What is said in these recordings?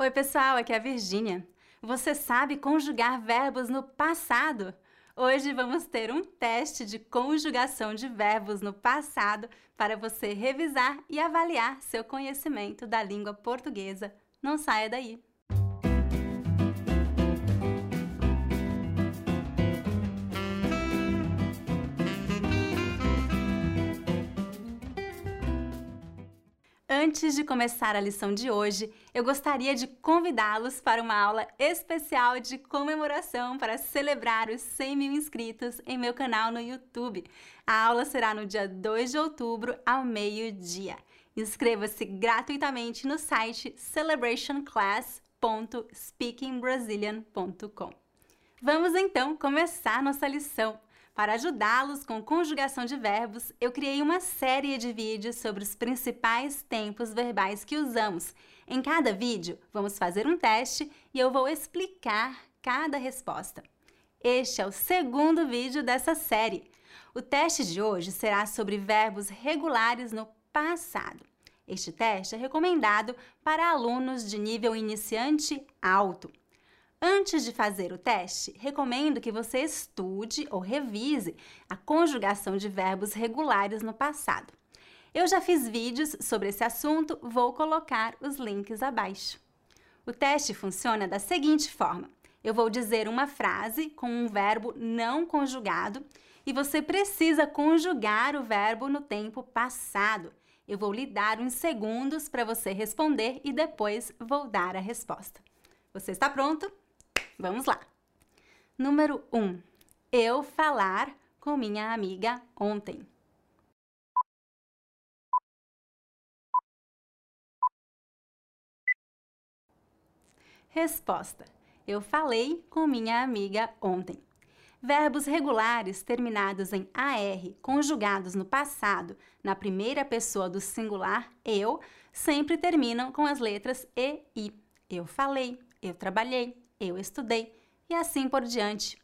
Oi, pessoal, aqui é a Virgínia. Você sabe conjugar verbos no passado? Hoje vamos ter um teste de conjugação de verbos no passado para você revisar e avaliar seu conhecimento da língua portuguesa. Não saia daí! Antes de começar a lição de hoje, eu gostaria de convidá-los para uma aula especial de comemoração para celebrar os 100 mil inscritos em meu canal no YouTube. A aula será no dia 2 de outubro, ao meio-dia. Inscreva-se gratuitamente no site celebrationclass.speakingbrasilian.com. Vamos então começar nossa lição. Para ajudá-los com conjugação de verbos, eu criei uma série de vídeos sobre os principais tempos verbais que usamos. Em cada vídeo, vamos fazer um teste e eu vou explicar cada resposta. Este é o segundo vídeo dessa série. O teste de hoje será sobre verbos regulares no passado. Este teste é recomendado para alunos de nível iniciante alto. Antes de fazer o teste, recomendo que você estude ou revise a conjugação de verbos regulares no passado. Eu já fiz vídeos sobre esse assunto, vou colocar os links abaixo. O teste funciona da seguinte forma: eu vou dizer uma frase com um verbo não conjugado e você precisa conjugar o verbo no tempo passado. Eu vou lhe dar uns segundos para você responder e depois vou dar a resposta. Você está pronto? Vamos lá. Número 1. Um, eu falar com minha amiga ontem. Resposta: Eu falei com minha amiga ontem. Verbos regulares terminados em AR, conjugados no passado, na primeira pessoa do singular eu, sempre terminam com as letras E, I. Eu falei, eu trabalhei, eu estudei e assim por diante.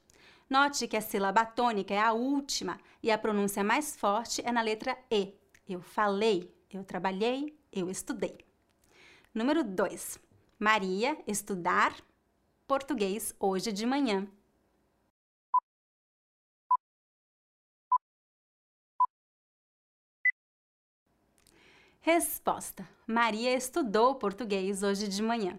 Note que a sílaba tônica é a última e a pronúncia mais forte é na letra E. Eu falei, eu trabalhei, eu estudei. Número 2. Maria estudar português hoje de manhã. Resposta: Maria estudou português hoje de manhã.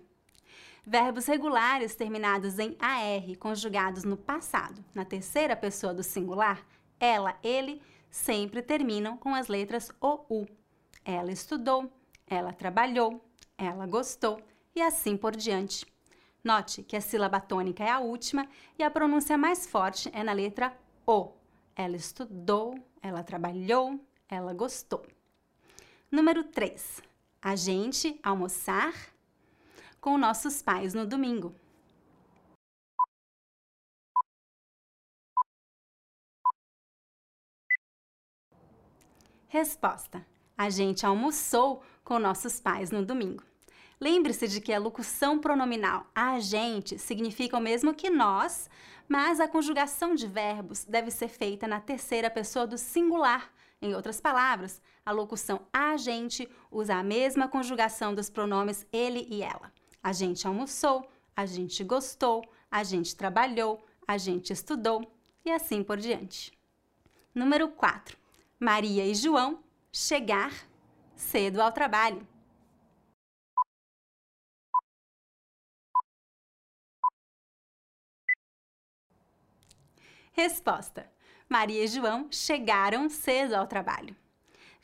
Verbos regulares terminados em AR, conjugados no passado, na terceira pessoa do singular, ela, ele, sempre terminam com as letras OU. Ela estudou, ela trabalhou, ela gostou e assim por diante. Note que a sílaba tônica é a última e a pronúncia mais forte é na letra O. Ela estudou, ela trabalhou, ela gostou. Número 3. A gente almoçar com nossos pais no domingo. Resposta: A gente almoçou com nossos pais no domingo. Lembre-se de que a locução pronominal a gente significa o mesmo que nós, mas a conjugação de verbos deve ser feita na terceira pessoa do singular. Em outras palavras, a locução a gente usa a mesma conjugação dos pronomes ele e ela. A gente almoçou, a gente gostou, a gente trabalhou, a gente estudou e assim por diante. Número 4. Maria e João chegar cedo ao trabalho. Resposta: Maria e João chegaram cedo ao trabalho.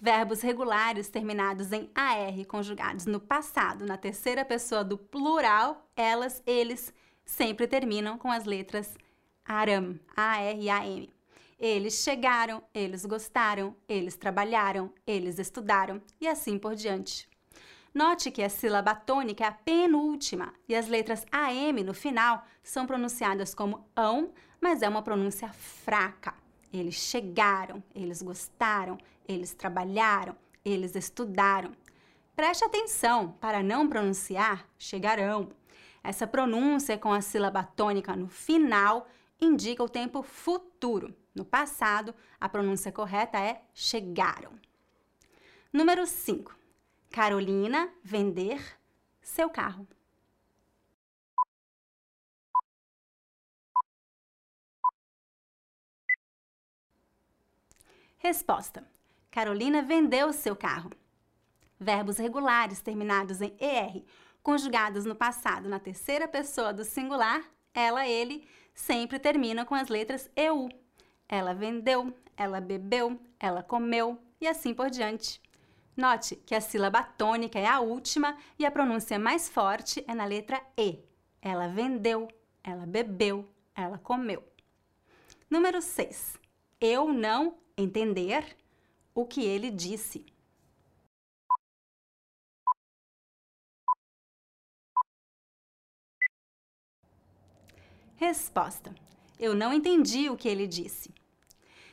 Verbos regulares terminados em AR conjugados no passado, na terceira pessoa do plural, elas, eles, sempre terminam com as letras ARAM, A-R-A-M. Eles chegaram, eles gostaram, eles trabalharam, eles estudaram e assim por diante. Note que a sílaba tônica é a penúltima e as letras AM no final são pronunciadas como ão, mas é uma pronúncia fraca. Eles chegaram, eles gostaram, eles trabalharam, eles estudaram. Preste atenção para não pronunciar chegarão. Essa pronúncia com a sílaba tônica no final indica o tempo futuro. No passado, a pronúncia correta é chegaram. Número 5. Carolina vender seu carro. Resposta: Carolina vendeu seu carro. Verbos regulares terminados em ER, conjugados no passado na terceira pessoa do singular, ela, ele, sempre terminam com as letras EU. Ela vendeu, ela bebeu, ela comeu e assim por diante. Note que a sílaba tônica é a última e a pronúncia mais forte é na letra E. Ela vendeu, ela bebeu, ela comeu. Número 6. Eu não entender o que ele disse. Resposta: Eu não entendi o que ele disse.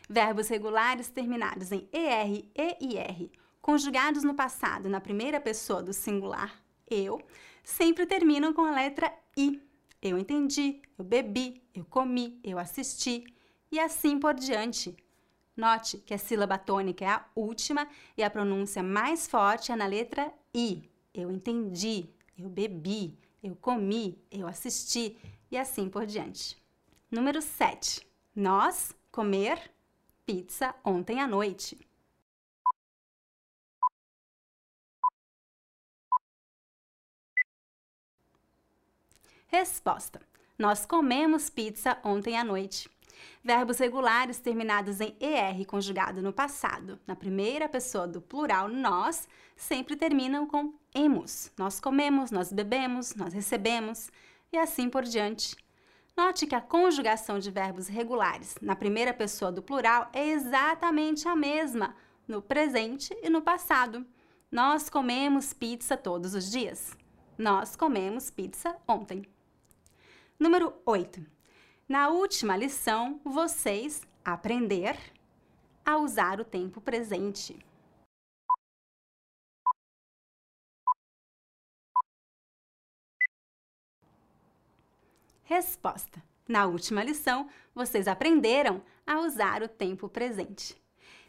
Verbos regulares terminados em ER e IR, conjugados no passado na primeira pessoa do singular, eu, sempre terminam com a letra I. Eu entendi, eu bebi, eu comi, eu assisti e assim por diante. Note que a sílaba tônica é a última e a pronúncia mais forte é na letra I. Eu entendi, eu bebi, eu comi, eu assisti e assim por diante. Número 7. Nós comer pizza ontem à noite. Resposta: Nós comemos pizza ontem à noite. Verbos regulares terminados em ER conjugado no passado, na primeira pessoa do plural nós, sempre terminam com emos. Nós comemos, nós bebemos, nós recebemos e assim por diante. Note que a conjugação de verbos regulares na primeira pessoa do plural é exatamente a mesma no presente e no passado. Nós comemos pizza todos os dias. Nós comemos pizza ontem. Número 8. Na última lição, vocês aprender a usar o tempo presente. Resposta: Na última lição, vocês aprenderam a usar o tempo presente.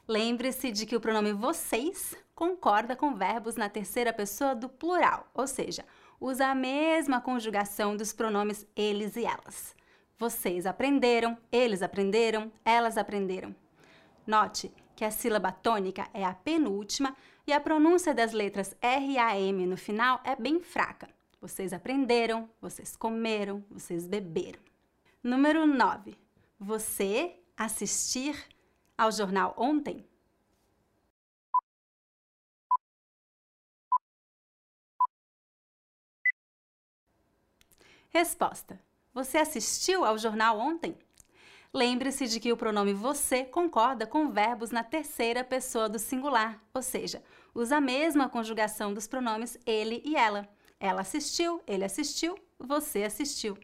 Lembre-se de que o pronome vocês concorda com verbos na terceira pessoa do plural, ou seja, usa a mesma conjugação dos pronomes eles e elas. Vocês aprenderam, eles aprenderam, elas aprenderam. Note que a sílaba tônica é a penúltima e a pronúncia das letras R e M no final é bem fraca. Vocês aprenderam, vocês comeram, vocês beberam. Número 9. Você assistir ao jornal ontem? Resposta: você assistiu ao jornal ontem? Lembre-se de que o pronome você concorda com verbos na terceira pessoa do singular, ou seja, usa a mesma conjugação dos pronomes ele e ela. Ela assistiu, ele assistiu, você assistiu.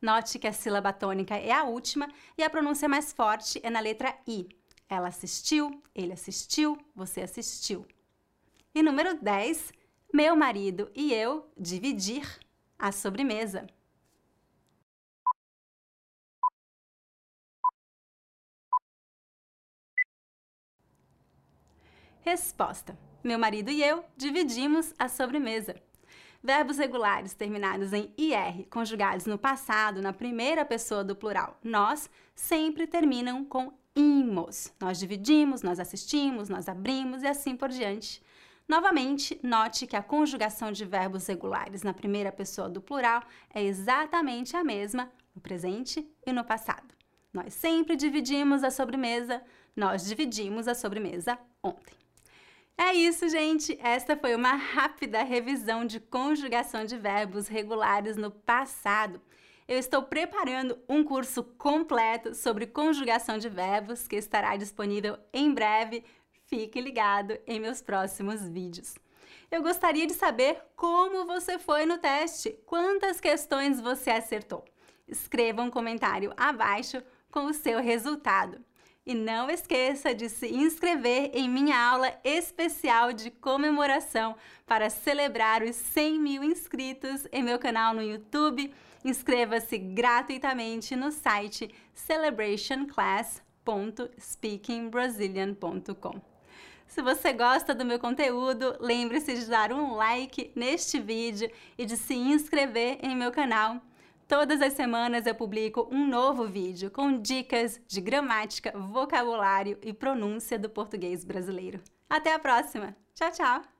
Note que a sílaba tônica é a última e a pronúncia mais forte é na letra I. Ela assistiu, ele assistiu, você assistiu. E número 10, meu marido e eu dividir a sobremesa. Resposta: Meu marido e eu dividimos a sobremesa. Verbos regulares terminados em IR, conjugados no passado, na primeira pessoa do plural, nós, sempre terminam com imos. Nós dividimos, nós assistimos, nós abrimos e assim por diante. Novamente, note que a conjugação de verbos regulares na primeira pessoa do plural é exatamente a mesma no presente e no passado. Nós sempre dividimos a sobremesa, nós dividimos a sobremesa ontem. É isso, gente! Esta foi uma rápida revisão de conjugação de verbos regulares no passado. Eu estou preparando um curso completo sobre conjugação de verbos que estará disponível em breve. Fique ligado em meus próximos vídeos. Eu gostaria de saber como você foi no teste, quantas questões você acertou. Escreva um comentário abaixo com o seu resultado. E não esqueça de se inscrever em minha aula especial de comemoração para celebrar os 100 mil inscritos em meu canal no YouTube. Inscreva-se gratuitamente no site celebrationclass.speakingbrazilian.com. Se você gosta do meu conteúdo, lembre-se de dar um like neste vídeo e de se inscrever em meu canal Todas as semanas eu publico um novo vídeo com dicas de gramática, vocabulário e pronúncia do português brasileiro. Até a próxima! Tchau, tchau!